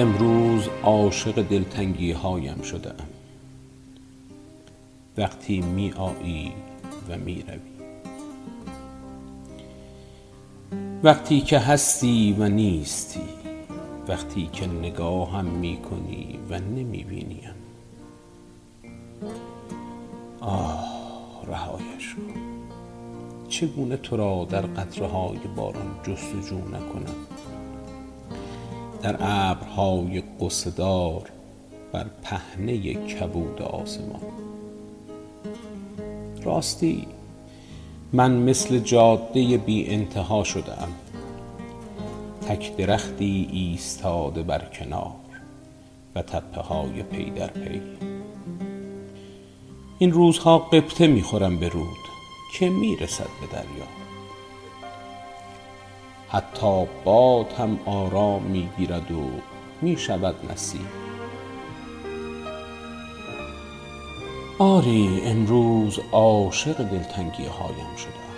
امروز عاشق دلتنگی هایم شده ام وقتی می آیی و می روی وقتی که هستی و نیستی وقتی که نگاهم می کنی و نمی بینیم آه رهایش کن. چگونه تو را در قطره های باران جستجو نکنم؟ در ابرهای غصه دار بر پهنه کبود آسمان. راستی من مثل جاده بی انتها شده ام تک درختی ایستاده بر کنار و تپه های پی در پی. این روزها غبطه می خورم به رود که می رسد به دریا. حتی باد هم آرام می‌گیرد و می شود نسیم آری امروز عاشق دلتنگی هایم شده